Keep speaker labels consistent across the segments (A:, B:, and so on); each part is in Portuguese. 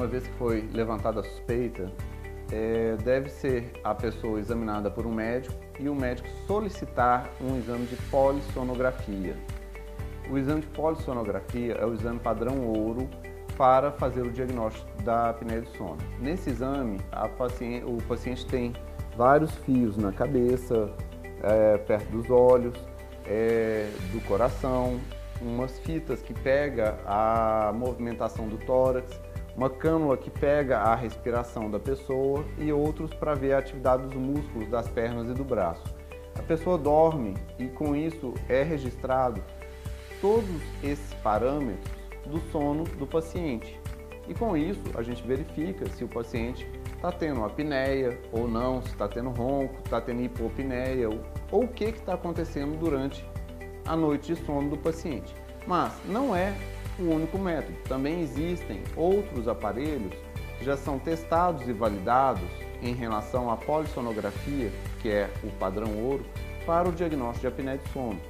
A: uma vez que foi levantada a suspeita, é, deve ser a pessoa examinada por um médico e o médico solicitar um exame de polissonografia. O exame de polissonografia é o exame padrão ouro para fazer o diagnóstico da apneia do sono. Nesse exame, paciente, o paciente tem vários fios na cabeça, é, perto dos olhos, é, do coração, umas fitas que pega a movimentação do tórax, uma cânula que pega a respiração da pessoa e outros para ver a atividade dos músculos das pernas e do braço. A pessoa dorme e com isso é registrado todos esses parâmetros do sono do paciente. E com isso a gente verifica se o paciente está tendo apneia ou não, se está tendo ronco, está tendo hipopneia ou, o que está acontecendo durante a noite de sono do paciente. Mas não é o único método. Também existem outros aparelhos que já são testados e validados em relação à polissonografia, que é o padrão ouro, para o diagnóstico de apneia de sono,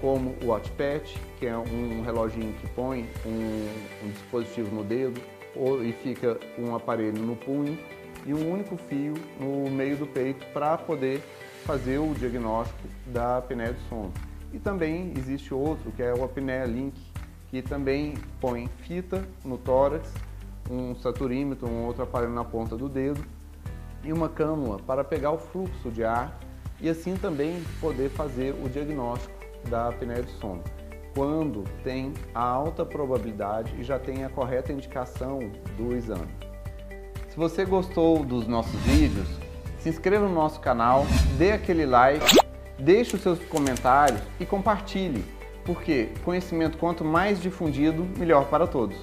A: como o Watchpad, que é um reloginho que põe um, um dispositivo no dedo ou, e fica um aparelho no punho e um único fio no meio do peito para poder fazer o diagnóstico da apneia do sono. E também existe outro, que é o Apnea Link, que também põe fita no tórax, um saturímetro, um outro aparelho na ponta do dedo e uma cânula para pegar o fluxo de ar e assim também poder fazer o diagnóstico da apneia do sono. Quando tem a alta probabilidade e já tem a correta indicação do exame. Se você gostou dos nossos vídeos, se inscreva no nosso canal, dê aquele like, deixe os seus comentários e compartilhe, porque conhecimento quanto mais difundido, melhor para todos.